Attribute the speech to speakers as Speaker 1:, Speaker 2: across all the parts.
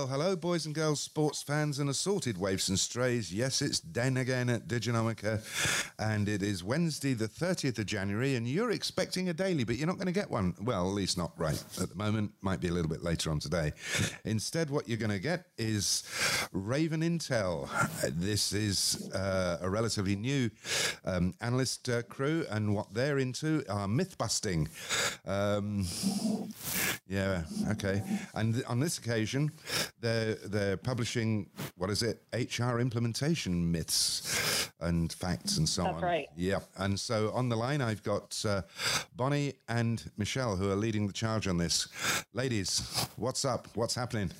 Speaker 1: Well, hello, boys and girls, sports fans, and assorted waifs and strays. Yes, it's Den again at Diginomica, and it is Wednesday, the 30th of January, and you're expecting a daily, but you're not going to get one. Well, at least not right at the moment. Might be a little bit later on today. Instead, what you're going to get is Raven Intel. This is uh, a relatively new um, analyst uh, crew, and what they're into are myth busting. Um, yeah, okay. And on this occasion, they're they're publishing what is it? HR implementation myths and facts and so
Speaker 2: That's
Speaker 1: on.
Speaker 2: right.
Speaker 1: Yeah. And so on the line, I've got uh, Bonnie and Michelle who are leading the charge on this. Ladies, what's up? What's happening?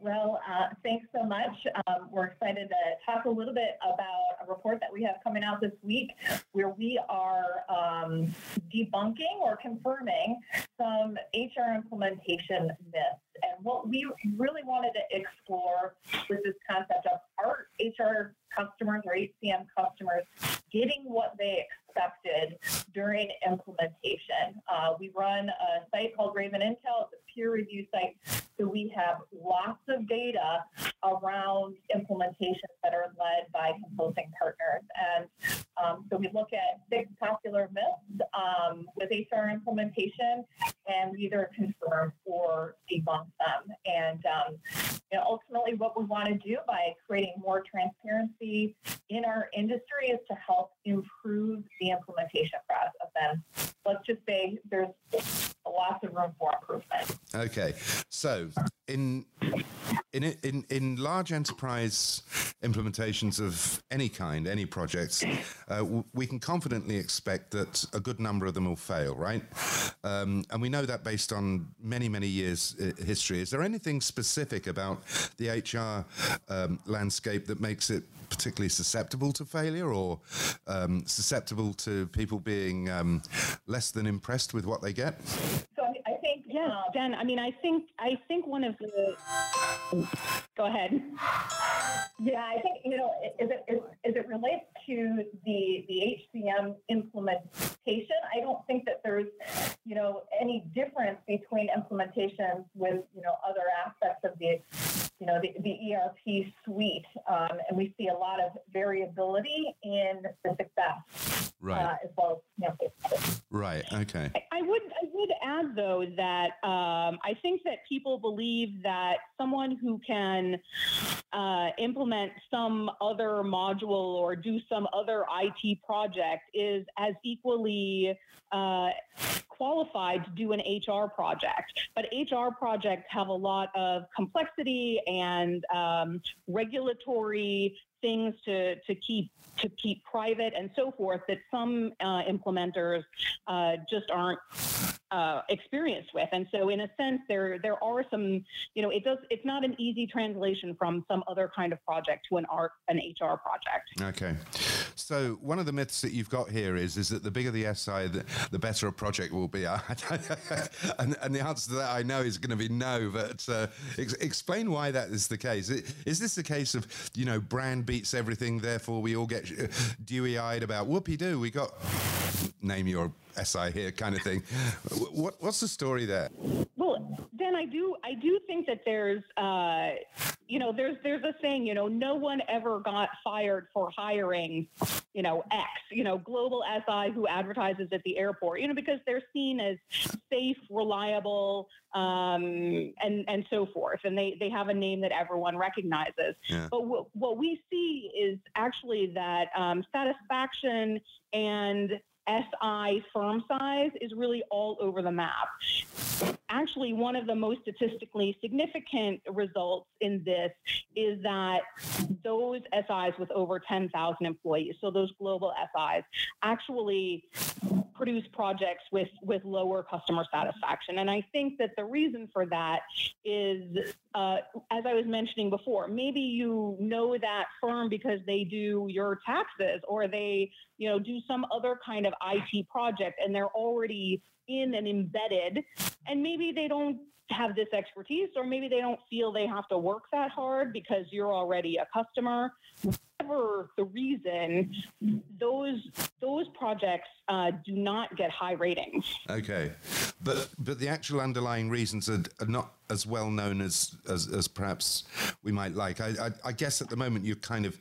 Speaker 3: Well, uh, thanks so much. Um, we're excited to talk a little bit about a report that we have coming out this week where we are um, debunking or confirming some HR implementation myths. And what we really wanted to explore was this concept of are HR customers or HCM customers getting what they expected during implementation. Uh, we run a site called Raven Intel. It's peer review site. So we have lots of data around implementations that are led by consulting partners. And um, so we look at six popular myths um, with HR implementation and we either confirm or debunk them. And um, you know, ultimately, what we want to do by creating more transparency in our industry is to help improve the implementation process. And let's just say there's lots of room for improvement.
Speaker 1: Okay, so in in in in large enterprise implementations of any kind, any projects, uh, w- we can confidently expect that a good number of them will fail, right? Um, and we know that based on many many years uh, history. Is there anything specific about the HR um, landscape that makes it particularly susceptible to failure, or um, susceptible to people being um, less than impressed with what they get?
Speaker 3: So I, I think
Speaker 2: Yes,
Speaker 3: um,
Speaker 2: Jen. I mean, I think I think one of the. Go ahead.
Speaker 3: Yeah, I think you know, as it as, as it relates to the the HCM implementation, I don't think that there's you know any difference between implementations with you know other aspects of the you know the, the ERP suite, um, and we see a lot of variability in the success
Speaker 1: Right,
Speaker 3: uh, as well
Speaker 1: right, okay.
Speaker 2: I would I would add though that um, I think that people believe that someone who can uh, implement some other module or do some other IT project is as equally uh, qualified to do an HR project. But HR projects have a lot of complexity and um, regulatory things to, to keep to keep private and so forth that some uh, implementers uh, just aren't uh, experienced with. And so, in a sense, there there are some, you know, it does. It's not an easy translation from some other kind of project to an art an HR project.
Speaker 1: Okay. So one of the myths that you've got here is is that the bigger the SI, the, the better a project will be. and, and the answer to that I know is going to be no. But uh, ex- explain why that is the case. Is this the case of you know brand beats everything, therefore we all get uh, dewy eyed about whoopee doo? We got name your SI here kind of thing. What what's the story there?
Speaker 2: Well, then I do I do think that there's uh, you know there's there's a saying you know no one ever got fired for hiring you know X you know global SI who advertises at the airport you know because they're seen as safe reliable um, and and so forth and they they have a name that everyone recognizes
Speaker 1: Yeah.
Speaker 2: but what what we see is actually that um, satisfaction and SI firm size is really all over the map. Actually, one of the most statistically significant results in this is that those SIs with over 10,000 employees, so those global SIs, actually produce projects with, with lower customer satisfaction. And I think that the reason for that is, uh, as I was mentioning before, maybe you know that firm because they do your taxes or they you know, do some other kind of IT project and they're already in and embedded and maybe they don't have this expertise or maybe they don't feel they have to work that hard because you're already a customer whatever the reason those those projects uh, do not get high ratings.
Speaker 1: Okay, but but the actual underlying reasons are, are not as well known as, as, as perhaps we might like. I, I, I, guess at the moment you're kind of,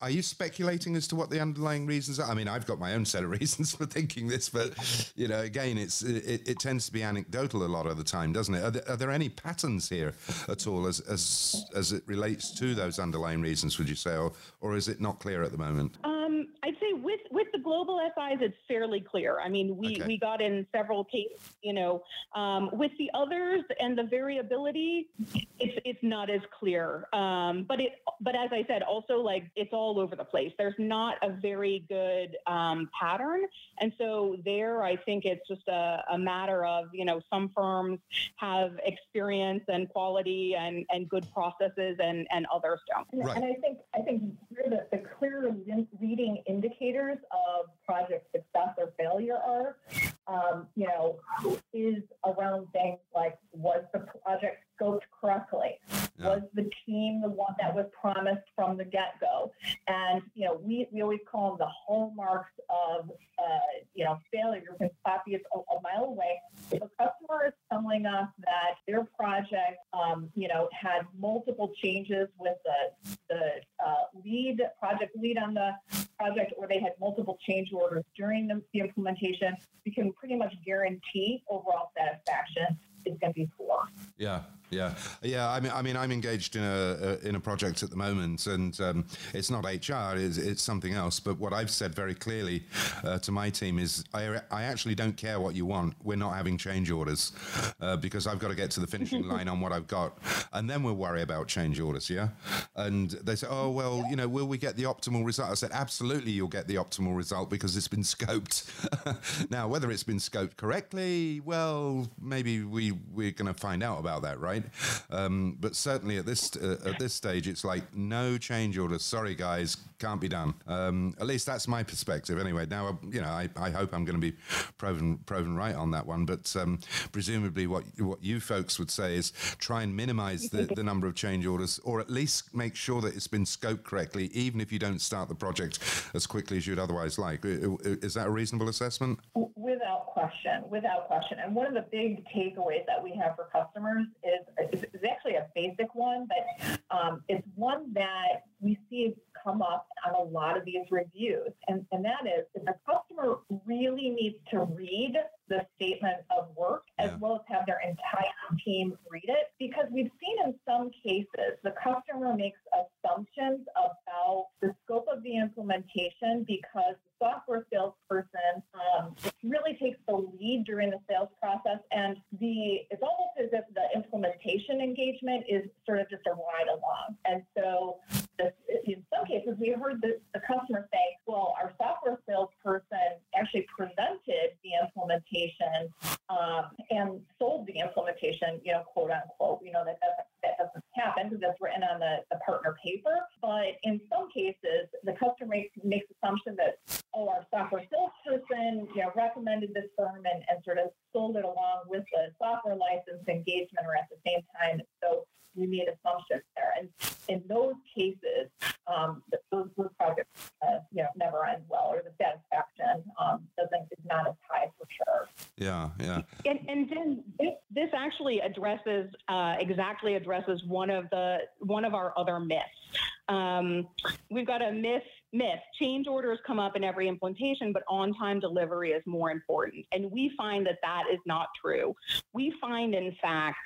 Speaker 1: are you speculating as to what the underlying reasons are? I mean, I've got my own set of reasons for thinking this, but you know, again, it's it, it tends to be anecdotal a lot of the time, doesn't it? Are there, are there any patterns here at all as as as it relates to those underlying reasons? Would you say, or or is it not clear at the moment?
Speaker 2: Um, I'd say with with global SIs, it's fairly clear. I mean, we okay. we got in several cases, you know, um, with the others and the variability, it's it's not as clear. Um, but it but as I said, also like it's all over the place. There's not a very good um, pattern, and so there, I think it's just a, a matter of you know some firms have experience and quality and and good processes, and and others don't.
Speaker 3: Right. And I think I think the, the clear leading indicators of project success or failure are, um, you know, is around things like was the project scoped correctly? Yeah. Was the team the one that was promised from the get go? And, you know, we, we always call them the hallmarks of, uh, you know, failure. Can copy it a, a, mile away. If a customer is telling us that their project, um, you know, had multiple changes with the, the lead, project lead on the project, or they had multiple change orders during the, the implementation, we can pretty much guarantee overall satisfaction is going to be poor.
Speaker 1: Yeah, yeah, yeah. I mean, I mean, I'm engaged in a, a in a project at the moment, and um, it's not HR; it's, it's, something else. But what I've said very clearly uh, to my team is, I, I actually don't care what you want. We're not having change orders uh, because I've got to get to the finishing line on what I've got, and then we'll worry about change orders. Yeah, and they say, oh well, you know, will we get the optimal result? I said, absolutely, you'll get the optimal result because it's been scoped. now, whether it's been scoped correctly, well, maybe we we're going to find out about that, right? Right? Um, but certainly at this uh, at this stage, it's like no change orders. Sorry, guys, can't be done. Um, at least that's my perspective, anyway. Now, you know, I, I hope I'm going to be proven proven right on that one. But um, presumably, what what you folks would say is try and minimise the, the number of change orders, or at least make sure that it's been scoped correctly, even if you don't start the project as quickly as you'd otherwise like. Is that a reasonable assessment?
Speaker 3: Without question, without question. And one of the big takeaways that we have for customers is is actually a basic one, but um, it's one that we see come up on a lot of these reviews. And, and that is if the customer really needs to read the statement of work as yeah. well as have their entire team read it, because we've seen in some cases the customer makes assumptions about the scope of the implementation because the software salesperson um, really takes the lead during the sales process and the it's almost as if the implementation engagement is sort of just a ride along. And so in some cases, we heard the, the customer say, well, our software salesperson actually presented the implementation um, and sold the implementation, you know, quote unquote. You know, that doesn't, that doesn't happen because that's written on the, the partner paper. But in some cases, the customer makes, makes assumption that, oh, our software salesperson, you know, recommended this firm and, and sort of sold it along with the software license engagement or at the same time. So we made assumptions there. And in those cases, um, those, those projects, uh, you know, never end well, or the satisfaction um, doesn't is not as high for sure.
Speaker 1: Yeah, yeah.
Speaker 2: And, and then this, this actually addresses uh, exactly addresses one of the one of our other myths. Um, we've got a myth myth. Change orders come up in every implementation, but on time delivery is more important. And we find that that is not true. We find, in fact,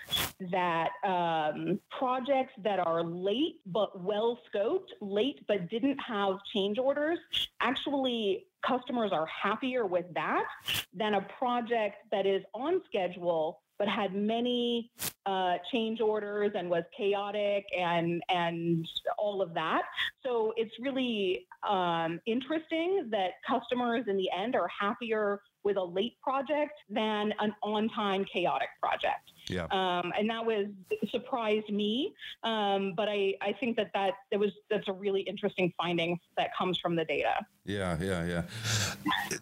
Speaker 2: that um, projects that are late but well scoped, late but didn't have change orders, actually customers are happier with that than a project that is on schedule but had many uh, change orders and was chaotic and and all of that. So it's really um, interesting that customers in the end are happier with a late project than an on-time chaotic project.
Speaker 1: Yeah.
Speaker 2: Um, and that was surprised me, um, but I, I think that that it was that's a really interesting finding that comes from the data.
Speaker 1: Yeah, yeah, yeah.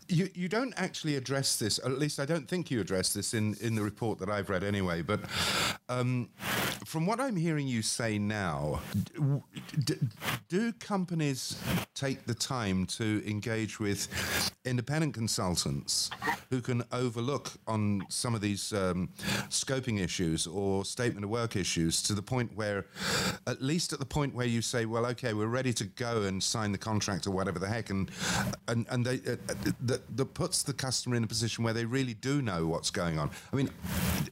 Speaker 1: You you don't actually address this, at least I don't think you address this in in the report that I've read anyway. But um, from what I'm hearing you say now, d- do companies take the time to engage with independent consultants who can overlook on some of these um, scoping issues or statement of work issues to the point where, at least at the point where you say, well, okay, we're ready to go and sign the contract or whatever the heck, and and and they uh, that, that puts the customer in a position where they really do know what's going on. I mean,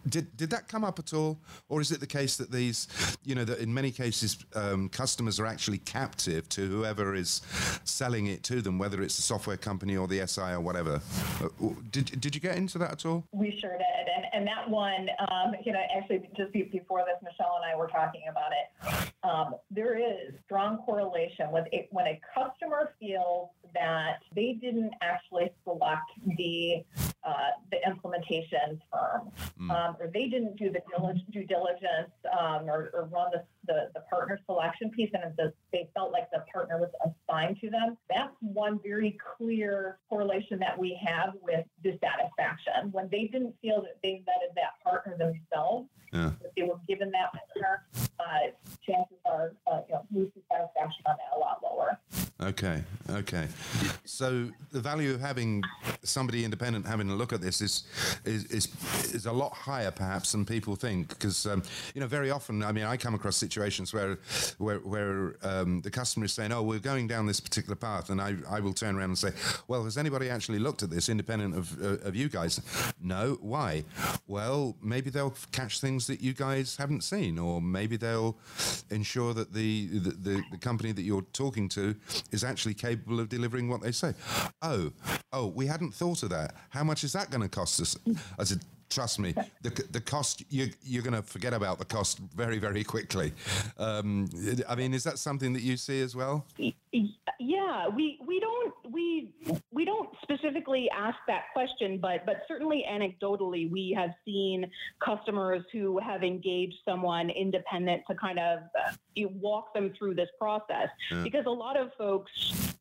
Speaker 1: did did that come up at all, or is it the case that these, you know, that in many cases um, customers are actually captive to whoever is selling it to them, whether it's the software company or the SI or whatever? Uh, did did you get into that at all?
Speaker 3: We sure did, and and that one, um, you know, actually just before this, Michelle and I were talking about it. Um, there is strong correlation with it when a customer feels that they didn't actually select the uh, the implementation firm, mm. um, or they didn't do the due diligence um, or, or, run the, the, the, partner selection piece, and the, they felt like the partner was assigned to them. That's one very clear correlation that we have with dissatisfaction. When they didn't feel that they vetted that partner themselves, yeah. that they were given that partner, uh, chances are, uh, you know, lose satisfaction on that a lot lower.
Speaker 1: Okay, okay. So the value of having somebody independent having a look at this is is is, is a lot higher perhaps than people think. Because um, you know very often I mean I come across situations where where where um, the customer is saying oh we're going down this particular path and I, I will turn around and say well has anybody actually looked at this independent of uh, of you guys? No. Why? Well maybe they'll catch things that you guys haven't seen or maybe they'll ensure that the the, the, the company that you're talking to is actually capable of delivering what they say. Oh, oh, we hadn't thought of that. How much is that going to cost us? I said, trust me, the, the cost, you, you're going to forget about the cost very, very quickly. Um, I mean, is that something that you see as well?
Speaker 2: Yeah, we, we don't we we don't specifically ask that question, but but certainly anecdotally, we have seen customers who have engaged someone independent to kind of uh, walk them through this process. Yeah. because a lot of folks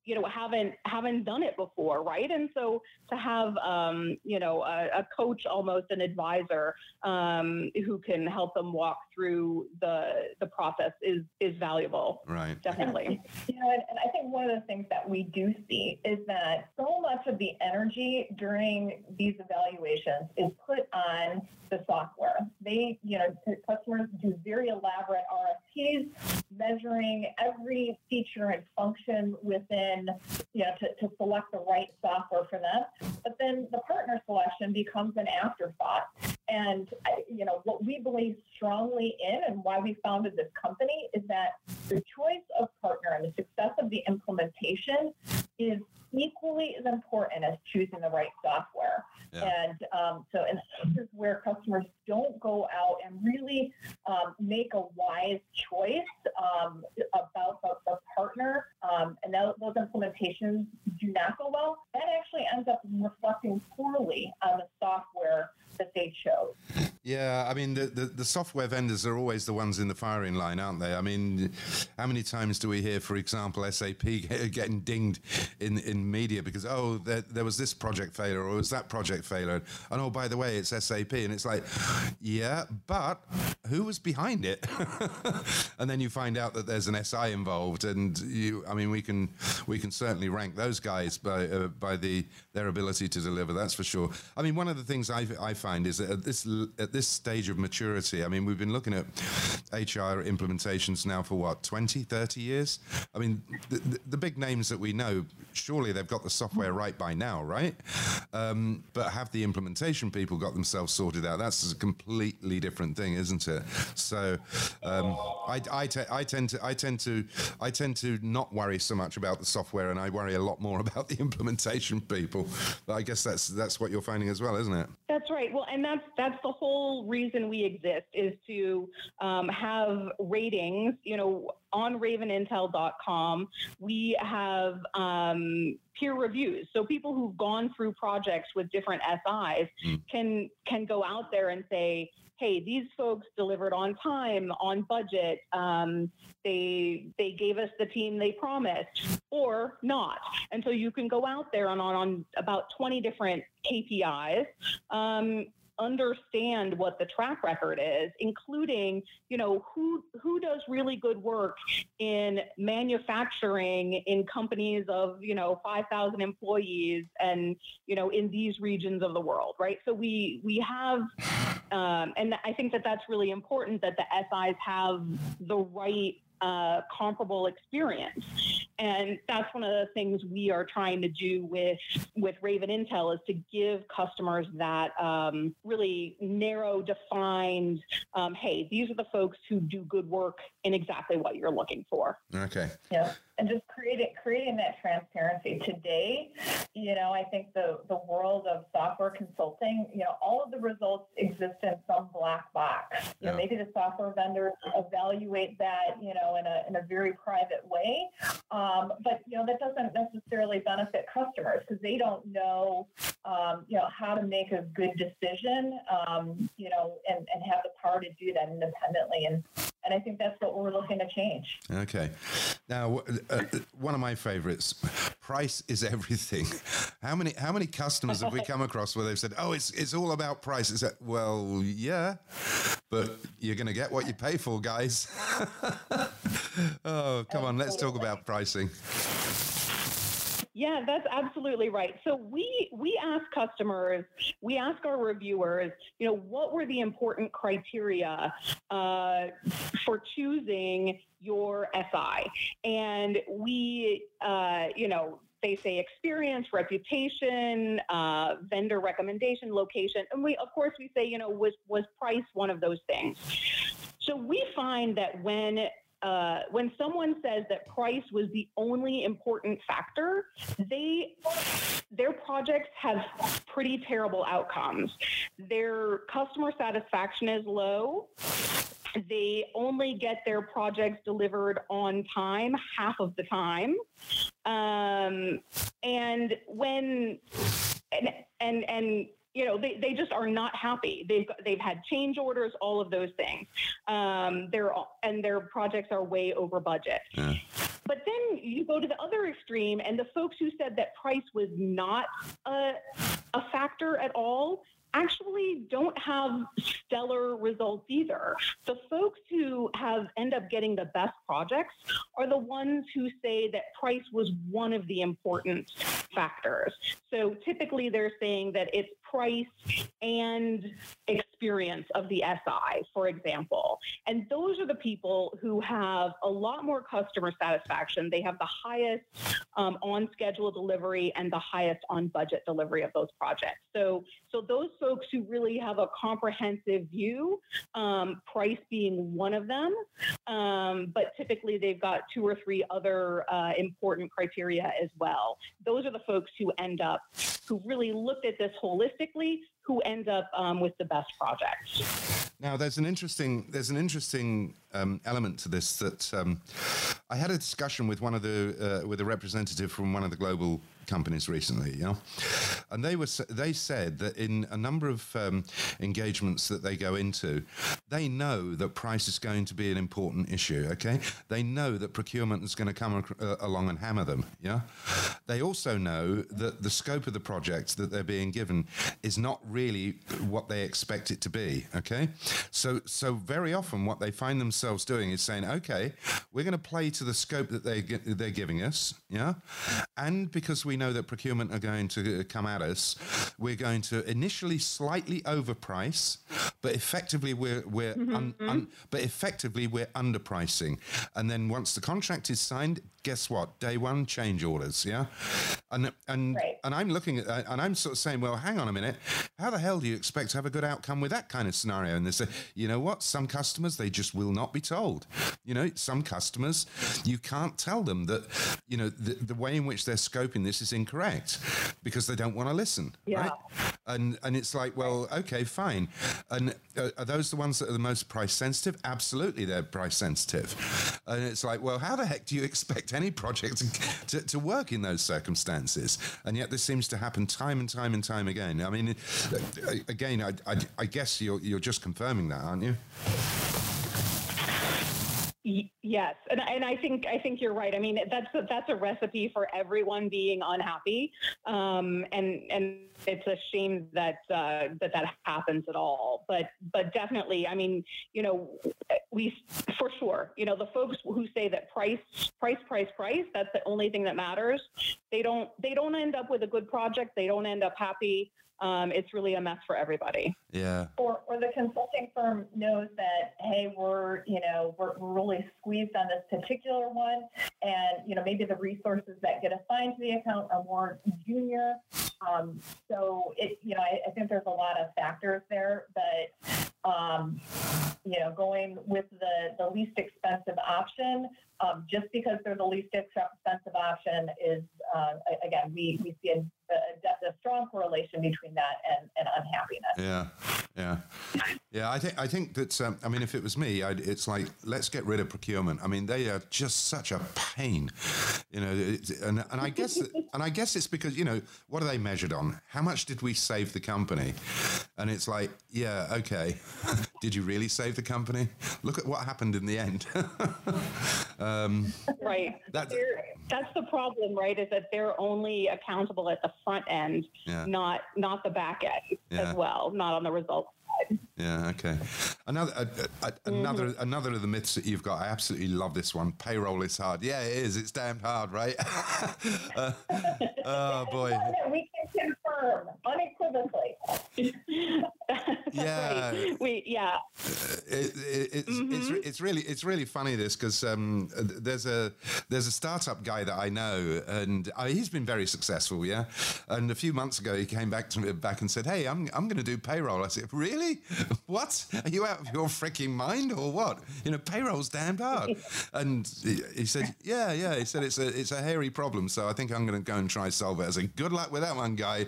Speaker 2: you know haven't haven't done it before right? And so to have um, you know a, a, coach almost an advisor um, who can help them walk through the the process is is valuable.
Speaker 1: Right.
Speaker 2: Definitely.
Speaker 3: You know and, and i think one of the things that we do see is that so much of the energy during these evaluations is put on the software they you know customers do very elaborate rfps measuring every feature and function within, you know, to, to select the right software for them. But then the partner selection becomes an afterthought. And, you know, what we believe strongly in and why we founded this company is that the choice of partner and the success of the implementation is equally as important as choosing the right software. Yeah. And um, so, in cases where customers don't go out and really um, make a wise choice um, about the, the partner, um, and those, those implementations do not go well, that actually ends up reflecting poorly on the software that they chose.
Speaker 1: Yeah, I mean, the, the, the, software vendors are always the ones in the firing line, aren't they? I mean, how many times do we hear, for example, SAP getting dinged in, in media because, oh, there, there was this project failure or was that project failure? And oh, by the way, it's SAP. And it's like, yeah, but who was behind it? and then you find out that there's an SI involved. And you, I mean, we can, we can certainly rank those guys by, uh, by the, their ability to deliver, that's for sure. I mean, one of the things I, I find is that at this, at this stage of maturity, I mean, we've been looking at HR implementations now for what, 20, 30 years? I mean, the, the, big names that we know, surely they've got the software right by now, right? Um, but have the implementation people got themselves sorted out? That's a completely different thing, isn't it? So um, I, I, te- I, tend to, I tend to, I tend to not worry so much about the software, and I worry a lot more about the implementation people. But I guess that's that's what you're finding as well, isn't it?
Speaker 2: That's right. Well, and that's that's the whole reason we exist is to um, have ratings. You know, on ravenintel.com, we have um, peer reviews. So people who've gone through projects with different SIs mm. can can go out there and say, hey, these folks delivered on time, on budget. Um, they they gave us the team they promised, or not. And so you can go out there on on, on about 20 different KPIs. Um, understand what the track record is, including, you know, who who does really good work in manufacturing in companies of, you know, 5,000 employees and, you know, in these regions of the world, right? So we we have um, and I think that that's really important that the SIs have the right uh, comparable experience. And that's one of the things we are trying to do with with Raven Intel is to give customers that um, really narrow, defined. Um, hey, these are the folks who do good work in exactly what you're looking for.
Speaker 1: Okay.
Speaker 3: Yeah, and just creating creating that transparency today. You know, I think the the world of software consulting. You know, all of the results exist in some black box. You know,
Speaker 1: Yeah.
Speaker 3: maybe the software vendors evaluate that. You know, in a in a very private way. Um, but you know, that doesn't necessarily benefit customers because they don't know. Um, you know how to make a good decision. Um, you know, and and have the power to do that independently. And and I think that's what we're looking to change.
Speaker 1: Okay. Now, uh, one of my favorites, price is everything. How many how many customers have we come across where they've said, "Oh, it's it's all about price"? Is that well, yeah, but you're going to get what you pay for, guys. oh, come on, let's talk about pricing.
Speaker 2: Yeah, that's absolutely right. So we we ask customers, we ask our reviewers, you know, what were the important criteria uh, for choosing your SI, and we, uh, you know. They say experience, reputation, uh, vendor recommendation, location, and we, of course, we say, you know, was was price one of those things? So we find that when uh, when someone says that price was the only important factor, they their projects have pretty terrible outcomes. Their customer satisfaction is low. They only get their projects delivered on time half of the time. Um, and when and and and you know they, they just are not happy they've they've had change orders all of those things um, they're all- and their projects are way over budget
Speaker 1: Yeah.
Speaker 2: but then you go to the other extreme and the folks who said that price was not a, a factor at all actually don't have stellar results either. The folks who have end up getting the best projects are the ones who say that price was one of the important factors. So typically they're saying that it's price and experience of the SI, for example. And those are the people who have a lot more customer satisfaction. They have the highest um, on schedule delivery and the highest on budget delivery of those projects. So, so those folks who really have a comprehensive view, um, price being one of them, um, but typically they've got two or three other uh, important criteria as well. Those are the folks who end up, who really looked at this holistically, who end up um, with the best projects.
Speaker 1: Now, there's an interesting there's an interesting um, element to this that um, I had a discussion with one of the uh, with a representative from one of the global companies recently, you know, and they were they said that in a number of um, engagements that they go into, they know that price is going to be an important issue. Okay, they know that procurement is going to come ac- uh, along and hammer them. Yeah, they also know that the scope of the project that they're being given is not really what they expect it to be. Okay, so so very often what they find themselves doing is saying, okay, we're going to play to the scope that they they're giving us. Yeah, and because we know that procurement are going to uh, come at us, we're going to initially slightly overprice, but effectively we're we're un, un, but effectively we're underpricing, and then once the contract is signed, guess what? Day one change orders. Yeah, and and
Speaker 3: Right.
Speaker 1: and I'm looking at and I'm sort of saying, well, hang on a minute, how the hell do you expect to have a good outcome with that kind of scenario? And they say, you know what? Some customers they just will not be told. You know, some customers you can't tell them that you know the, the way in which they're scoping this is incorrect because they don't want to listen.
Speaker 2: Yeah.
Speaker 1: Right? And and it's like, well, okay, fine. And uh, are those the ones that are the most price sensitive? Absolutely, they're price sensitive. And it's like, well, how the heck do you expect any project to, to, to work in those circumstances? And yet, this seems to happen time and time and time again. I mean, again, I, I, I guess you're you're just confirming that, aren't you?
Speaker 2: Yes, and and I think I think you're right. I mean, that's a, that's a recipe for everyone being unhappy, um, and and it's a shame that uh, that that happens at all. But but definitely, I mean, you know, we for sure, you know, the folks who say that price price price price that's the only thing that matters. They don't they don't end up with a good project. They don't end up happy um, it's really a mess for everybody.
Speaker 1: Yeah.
Speaker 3: Or, or the consulting firm knows that, hey, we're, you know, we're, we're really squeezed on this particular one. And, you know, maybe the resources that get assigned to the account are more junior. Um, so it, you know, I, I think there's a lot of factors there, but, um, you know, going with the, the least expensive option, um, just because they're the least expensive option is, uh, again, we, we see a, a, a, strong correlation between that and, and unhappiness.
Speaker 1: Yeah, yeah, yeah. I think I think that um, I mean, if it was me, I'd, it's like let's get rid of procurement. I mean, they are just such a pain, you know. And and I guess and I guess it's because you know what are they measured on? How much did we save the company? And it's like, yeah, okay. Did you really save the company? Look at what happened in the end.
Speaker 2: Um, right. That's, that's the problem, right? Is that they're only accountable at the front end, yeah. not not the back end yeah. as well, not on the results side.
Speaker 1: Yeah. Okay. Another uh, uh, another mm-hmm. another of the myths that you've got. I absolutely love this one. Payroll is hard. Yeah, it is. It's damned hard, right? uh, oh boy.
Speaker 3: We can confirm unequivocally.
Speaker 1: yeah.
Speaker 2: Right. We yeah.
Speaker 1: It, it, it's, mm-hmm. it's it's really it's really funny this because um, there's a there's a startup guy that I know and uh, he's been very successful. Yeah. And a few months ago he came back to me back and said, "Hey, I'm I'm going to do payroll." I said, "Really? what? Are you out of your freaking mind or what? You know, payroll's damned hard." and he, he, said, "Yeah, yeah." He said it's a it's a hairy problem, so I think I'm going to go and try solve it. I said, "Good luck with that one, guy.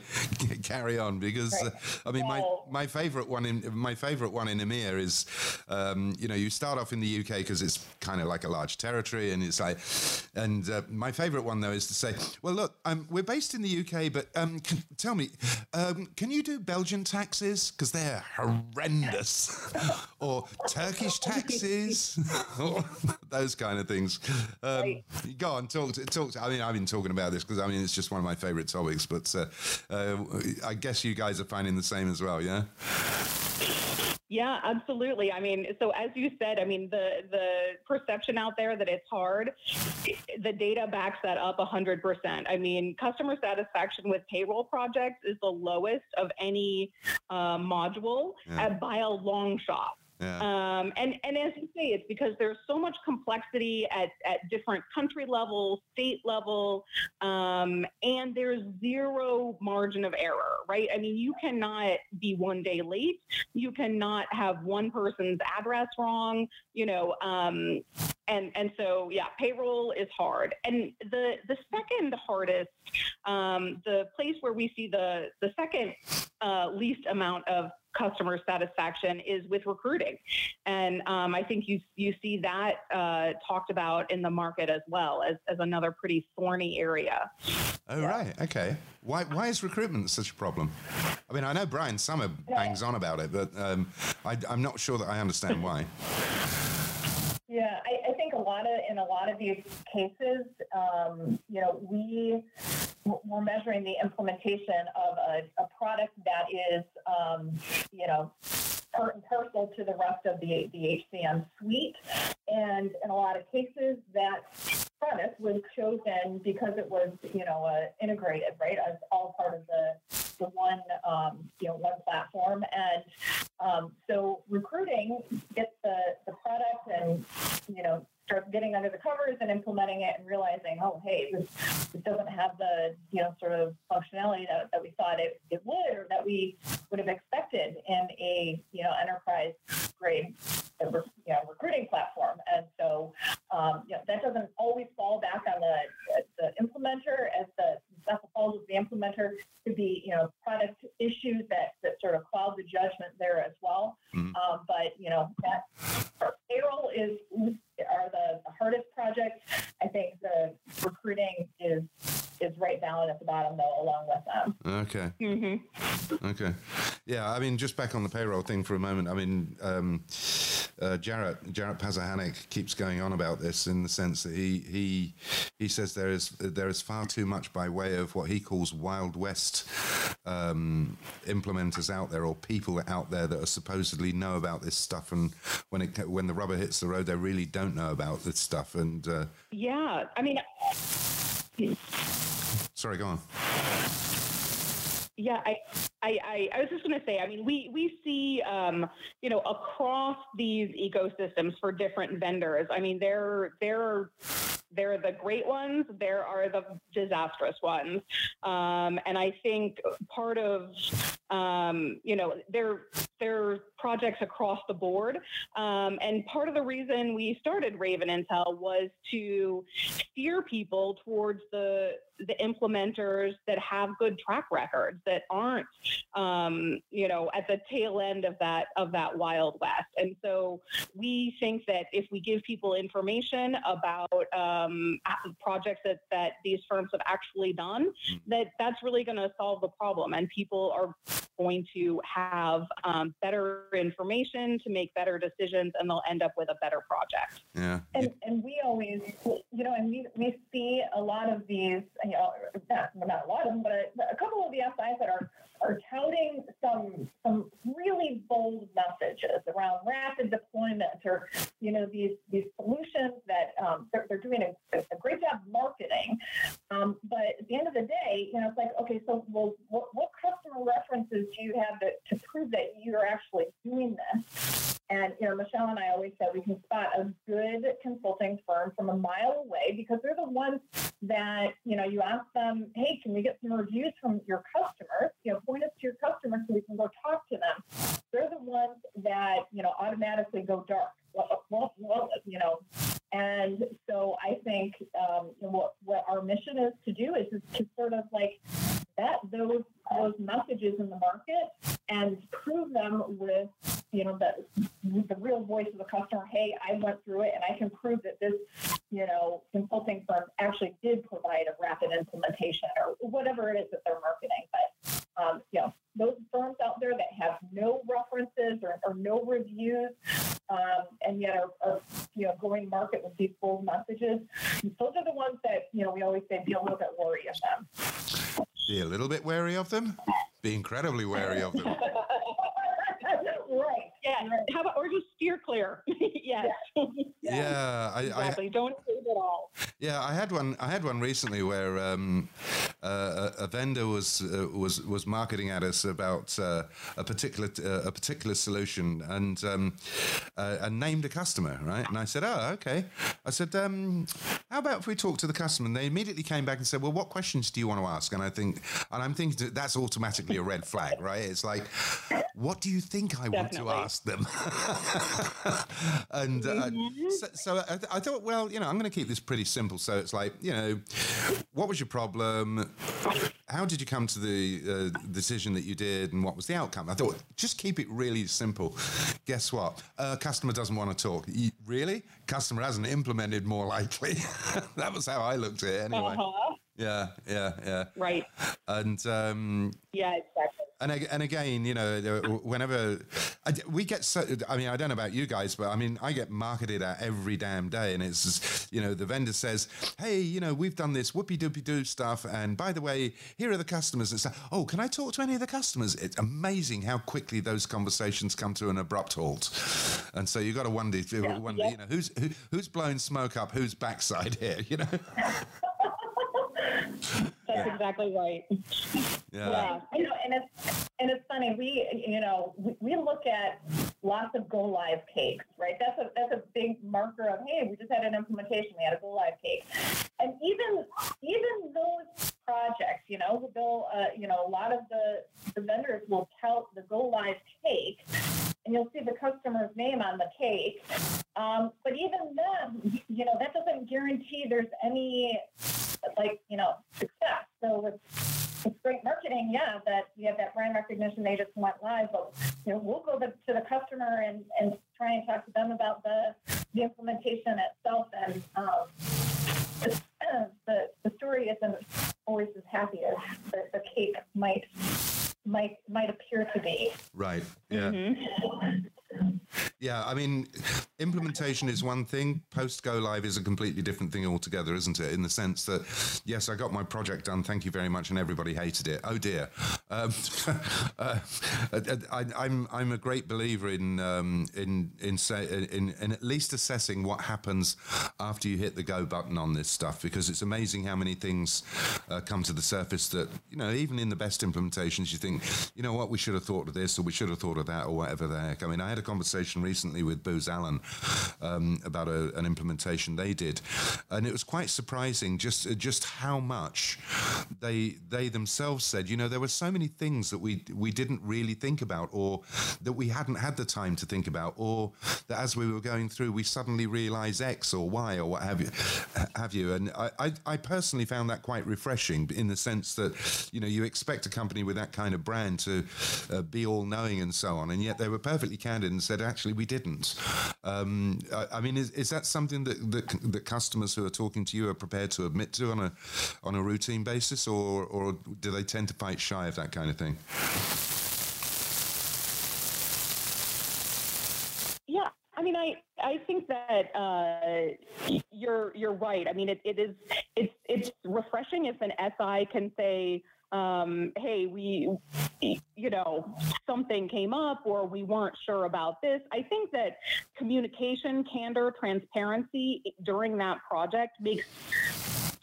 Speaker 1: Carry on." Because right. uh, I mean, my my favorite one in my favorite one in EMEA is, um, you know, you start off in the UK because it's kind of like a large territory, and it's like, and uh, my favorite one though is to say, well, look, um, we're based in the UK, but um, can, tell me, um, can you do Belgian taxes because they're horrendous, or Turkish taxes, or those kind of things. Um, right. Go on, talk to, talk. To, I mean, I've been talking about this because I mean it's just one of my favorite topics, but uh, uh, I guess you guys are finding the same as well, yeah.
Speaker 2: Yeah, absolutely. I mean, so as you said, I mean, the the perception out there that it's hard, the data backs that up 100%. I mean, customer satisfaction with payroll projects is the lowest of any uh, module yeah. at, by a long shot. Yeah. Um, and, and as you say, it's because there's so much complexity at, at different country level, state level, um, and there's zero margin of error, right? I mean, you cannot be one day late. You cannot have one person's address wrong, you know, um, and and so yeah, payroll is hard. And the the second hardest, um, the place where we see the the second uh, least amount of customer satisfaction is with recruiting. And um, I think you, you see that uh, talked about in the market as well as, as another pretty thorny area.
Speaker 1: Oh, yeah. right. Okay. Why, why is recruitment such a problem? I mean, I know Brian Sommer bangs on about it, but um, I, I'm not sure that I understand why.
Speaker 3: Yeah, I, I, think a lot of in a lot of these cases, um, you know, we we're measuring the implementation of a, a product that is, um, you know, part and parcel to the rest of the, the HCM suite. And in a lot of cases, that premise was chosen because it was, you know, uh, integrated, right, as all part of the the one, um, you know, one platform. And um, so recruiting gets the, the product and, you know, start getting under the covers and implementing it and realizing, oh, hey, this, this doesn't have the, you know, sort of functionality that, that we thought it, it would or that we would have expected in a, you know, enterprise grade you know, recruiting platform. And so, um, you know, that doesn't always fall back on the, the implementer as the stuff falls with the implementer could be, you know, product issues that, that sort of cloud the judgment there as well. Mm-hmm. Um, but, you know, that payroll is are the, the hardest projects. I think the recruiting is is right down at the bottom though, along with them.
Speaker 1: Okay.
Speaker 2: Mm-hmm.
Speaker 1: Okay. Yeah, I mean, just back on the payroll thing for a moment. I mean, um, uh, Jarrett Jarrett Pazahanick keeps going on about this in the sense that he he he says there is there is far too much by way of what he calls Wild West um, implementers out there or people out there that are supposedly know about this stuff, and when it when the rubber hits the road, they really don't know about this stuff. And uh,
Speaker 2: Yeah, I mean,
Speaker 1: sorry, go on.
Speaker 2: Yeah, I, I, I, I was just going to say, I mean, we, we see, um, you know, across these ecosystems for different vendors. I mean, there, there, there are the great ones. There are the disastrous ones. Um, and I think part of, um, you know, there, there are projects across the board. Um, and part of the reason we started Raven Intel was to steer people towards the, the implementers that have good track records that aren't um, you know at the tail end of that of that wild west. And so we think that if we give people information about um, projects that that these firms have actually done that that's really going to solve the problem. And people are going to have um, better information to make better decisions and they'll end up with a better project
Speaker 1: Yeah.
Speaker 3: And, and we always, you know, and we, we see a lot of these, you know, not, not a lot of them, but a, a couple of the SIs that are, are touting some, some really bold messages around rapid deployment or, you know, these, these solutions that um, they're, they're doing a, a great job marketing. Um, but at the end of the day, you know, it's like, okay, so well, what, what customer references do you have to, to prove that you're actually doing this? And you know, Michelle and I always said we can spot a good consulting firm from a mile away because they're the ones that you know you ask them, hey, can we get some reviews from your customers? You know, point us to your customers so we can go talk to them. They're the ones that you know automatically go dark. Well, well, well you know, and so I think um, you know, what what our mission is to do is, is to sort of like vet those those messages in the market and prove them with you know the the real voice of the customer hey i went through it and i can prove that this you know consulting firm actually did provide a rapid implementation or whatever it is that they're marketing. But um, you know those firms out there that have no references or, or no reviews um, and yet are, are you know going market with these bold messages those are the ones that you know we always say be a little bit wary of them
Speaker 1: Be a little bit wary of them. Be incredibly wary of them.
Speaker 3: right
Speaker 2: yeah. How about or just steer clear. Yes.
Speaker 1: Yeah, I, I,
Speaker 2: exactly. Don't save it at all
Speaker 1: Yeah, I had one. I had one recently where um, uh, a vendor was uh, was was marketing at us about uh, a particular uh, a particular solution and um, uh, and named a customer, right? And I said, "Oh, okay." I said, um, "How about if we talk to the customer?" And they immediately came back and said, "Well, what questions do you want to ask?" And I think, and I'm thinking that that's automatically a red flag, right? It's like, what do you think I want to ask them? and uh, so, so I, I thought, well, you know, I'm going to keep this pretty simple. So it's like, you know, what was your problem? How did you come to the uh, decision that you did, and what was the outcome? I thought, just keep it really simple. Guess what? Uh, customer doesn't want to talk. You- really? Customer hasn't implemented more likely. that was how I looked at it anyway.
Speaker 2: uh-huh.
Speaker 1: Yeah, yeah, yeah.
Speaker 2: right
Speaker 1: And um,
Speaker 2: yeah exactly
Speaker 1: and and again, you know, whenever I we get so, I mean, I don't know about you guys, but I mean, I get marketed at every damn day, and it's just, you know, the vendor says, "Hey, you know, we've done this whoopie doopie doo stuff, and by the way, here are the customers." And stuff. Oh, can I talk to any of the customers? It's amazing how quickly those conversations come to an abrupt halt, and so you got to wonder, if- wonder,
Speaker 2: Yeah.
Speaker 1: you know, who's who, who's blowing smoke up who's backside here, you know?
Speaker 2: that's exactly right yeah
Speaker 3: know, and it's and it's funny. We you know we, we look at lots of go live cakes, right? That's a that's a big marker of hey, we just had an implementation, we had a go live cake, and even even those projects, you know, they'll uh, you know a lot of the the vendors will tell the go live cake. And you'll see the customer's name on the cake, um, but even then, you know that doesn't guarantee there's any like you know success. So it's it's great marketing, yeah, that you have that brand recognition, they just went live, but you know, we'll go to, to the customer and, and try and talk to them about the the implementation itself and um, the, the story isn't always as happy as the, the cake might might might appear to be.
Speaker 1: Right. Yeah.
Speaker 2: Mm-hmm.
Speaker 1: Yeah, I mean, implementation is one thing. Post go live is a completely different thing altogether, isn't it? In the sense that, yes, I got my project done. Thank you very much, and everybody hated it. Oh dear. Um, uh, I, am I'm, I'm a great believer in um, in in, in in at least assessing what happens after you hit the go button on this stuff, because it's amazing how many things uh, come to the surface that you know, even in the best implementations, you think, you know what, we should have thought of this, or we should have thought of that, or whatever the heck. I mean, I had a conversation recently with Booz Allen um, about a, an implementation they did, and it was quite surprising just just how much they they themselves said. You know, there were so many things that we we didn't really think about, or that we hadn't had the time to think about, or that as we were going through, we suddenly realised X or Y or what have you, have you. And I, I, I personally found that quite refreshing in the sense that you know you expect a company with that kind of brand to uh, be all knowing and so on, and yet they were perfectly candid and said actually we didn't. Um, I, I, mean, is, is that something that, that, that customers who are talking to you are prepared to admit to on a on a routine basis, or or do they tend to fight shy of that kind of thing?
Speaker 2: Yeah, I mean, I I think that uh, you're you're right. I mean, it, it is it's it's refreshing if an SI can say, um, hey, we, you know, something came up or we weren't sure about this. I think that communication, candor, transparency during that project makes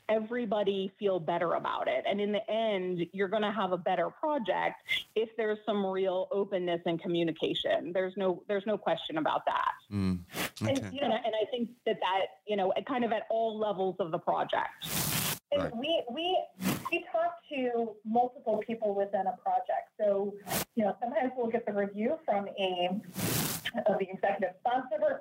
Speaker 2: everybody feel better about it. And in the end, you're going to have a better project if there's some real openness and communication. There's no there's no question about that.
Speaker 1: Mm, okay.
Speaker 2: and, you know, and I think that that you know kind of at all levels of the project.
Speaker 3: Right. we we we talk to multiple people within a project. So, you know, sometimes we'll get the review from a of the executive sponsor,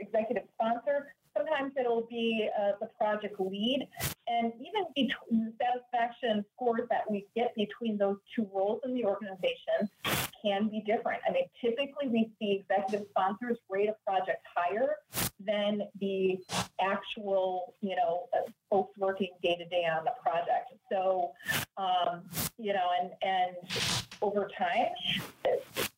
Speaker 3: executive sponsor. Sometimes it'll be uh, the project lead, and even between the satisfaction scores that we get between those two roles in the organization can be different. I mean, typically we see executive sponsors rate a project higher than the actual, you know, uh, folks working day to day on the project. So, um, you know, and and over time,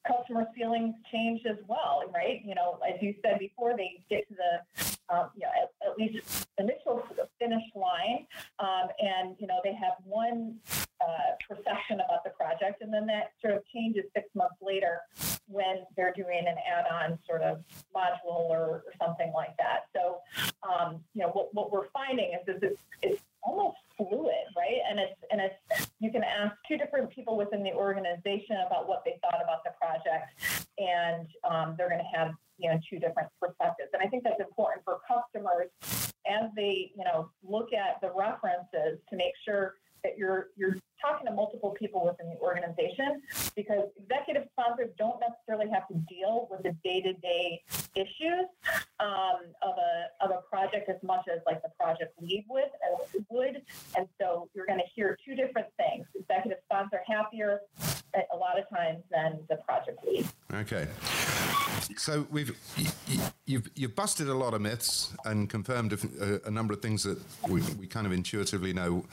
Speaker 3: customer feelings change as well, right? You know, as you said before, they get to the, um, you know, at, at, least initial finish line, um, and you know, they have one uh, perception about the project, and then that sort of changes six months later when they're doing an add-on sort of module or, or something like that. So, um, you know, what, what we're finding is, it's, it's almost fluid, right? And it's and it's you can ask two different people within the organization about what they thought about the project, and um, they're going to have you know two different perspectives. And I think that's important for customers as they you know look at the references to make sure that you're you're talking to multiple people within the organization because executive sponsors don't necessarily have to deal with the day-to-day issues um, of a of a project as much as like the project lead would and would. And so you're going to hear two different things. Executive sponsor happier a lot of times than the project lead.
Speaker 1: Okay so we've you've you've busted a lot of myths and confirmed a, a number of things that we, we kind of intuitively know.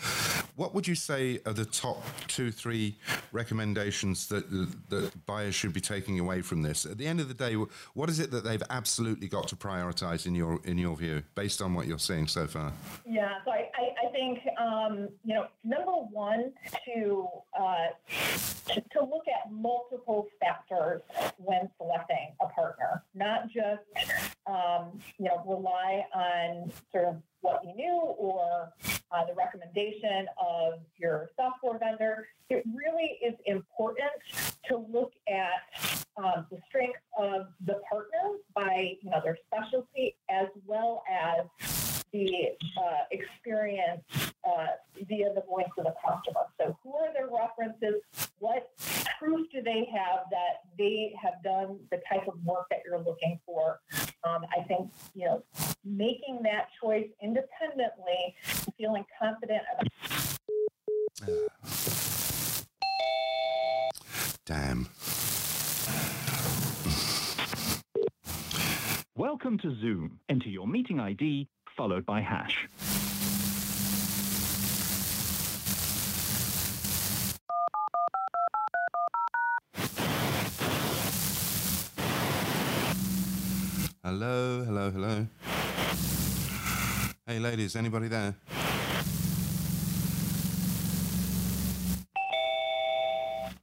Speaker 1: What would you say are the top two, three recommendations that that buyers should be taking away from this? At the end of the day, what is it that they've absolutely got to prioritize in your in your view, based on what you're seeing so far?
Speaker 3: Yeah, so I, I, I think um, you know number one to, uh, to to look at multiple factors when selecting a partner, not just um, you know rely on sort of what you knew or uh, the recommendation of your software vendor. It really is important to look at um, the strength of the partner by you know their specialty as well as the uh, experience uh, via the voice of the customer. So, who are their references? What proof do they have that they have done the type of work that you're looking for? Um, I think you know making that choice independently, feeling confident about.
Speaker 1: Damn.
Speaker 4: Welcome Welcome to Zoom. Enter your meeting ID followed by hash.
Speaker 1: Hello, hello, hello. Hey, ladies, anybody there?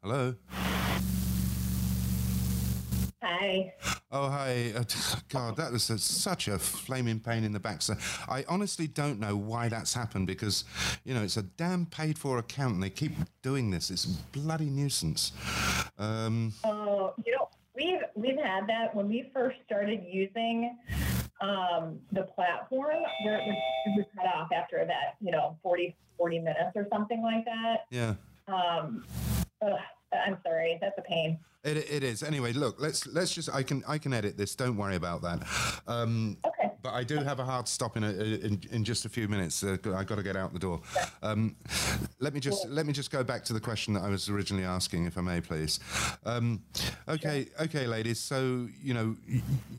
Speaker 1: Hello.
Speaker 3: Hi.
Speaker 1: Oh, hi. Uh, God, that was a, such a flaming pain in the back. So I honestly don't know why that's happened because, you know, it's a damn paid for account and they keep doing this. It's a bloody nuisance. Um,
Speaker 3: Oh, you know, we've we've had that when we first started using um, the platform where it was, it was cut off after that, you know, 40, 40 minutes or something like that.
Speaker 1: yeah.
Speaker 3: Um, ugh, I'm sorry, that's a pain.
Speaker 1: It, it is. Anyway, look, let's let's just I can I can edit this. Don't worry about that. Um,
Speaker 3: Okay.
Speaker 1: but I do have a hard stop in a, in, in just a few minutes. Uh, I got to get out the door. Um, let me just let me just go back to the question that I was originally asking, if I may, please. Um, okay, okay, ladies. So you know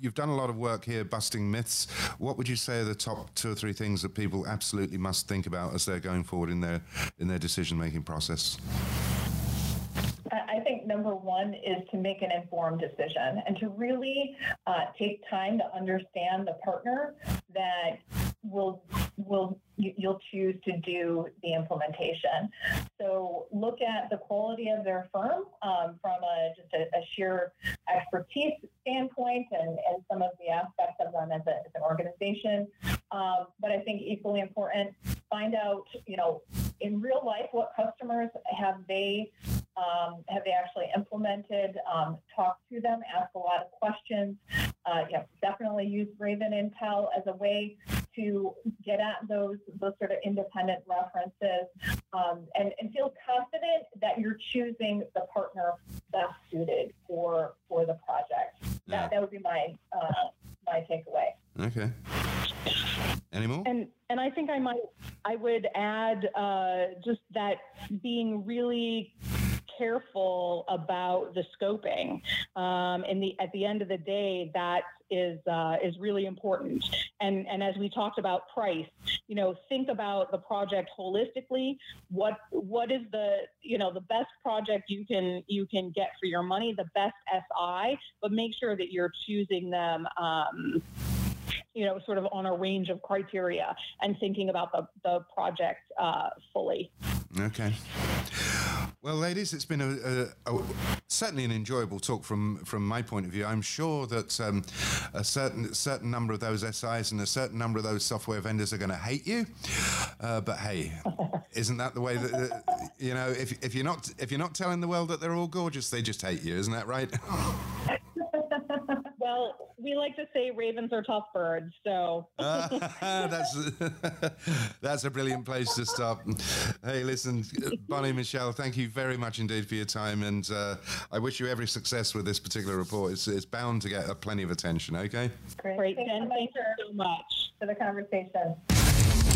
Speaker 1: you've done a lot of work here, busting myths. What would you say are the top two or three things that people absolutely must think about as they're going forward in their in their decision making process?
Speaker 3: Number one is to make an informed decision and to really uh, take time to understand the partner that will will you- you'll choose to do the implementation. So look at the quality of their firm um, from a just a, a sheer expertise standpoint and, and some of the aspects of them as, a, as an organization. Um, but I think equally important, find out you know in real life what customers have they um, have they actually implemented? Um, talk to them, ask a lot of questions. Uh, yeah, definitely use Raven Intel as a way to get at those those sort of independent references um, and, and feel confident that you're choosing the partner best suited for for the project.
Speaker 1: Yeah.
Speaker 3: That, that would be my uh, my takeaway.
Speaker 1: Okay. Any more?
Speaker 2: And and I think I might I would add uh, just that being really careful about the scoping. Um, and the at the end of the day, that is uh, is really important. And and as we talked about price, you know, think about the project holistically. What what is the you know the best project you can you can get for your money, the best SI, but make sure that you're choosing them. Um, you know, sort of on a range of criteria and thinking about the, the project uh, fully.
Speaker 1: Okay. Well, ladies, it's been a, a, a certainly an enjoyable talk from from my point of view. I'm sure that um, a certain certain number of those SIs and a certain number of those software vendors are going to hate you. Uh, but hey, isn't that the way that that, you know? If if you're not if you're not telling the world that they're all gorgeous, they just hate you. Isn't that right?
Speaker 2: We like to say ravens are tough birds, so
Speaker 1: that's that's a brilliant place to stop. Hey, listen, Bonnie Michelle, thank you very much indeed for your time, and uh, I wish you every success with this particular report. It's, it's bound to get uh, plenty of attention. Okay.
Speaker 3: Great.
Speaker 2: great.
Speaker 3: Thanks so
Speaker 2: Jen,
Speaker 3: much
Speaker 2: thank you so much.
Speaker 3: for the conversation.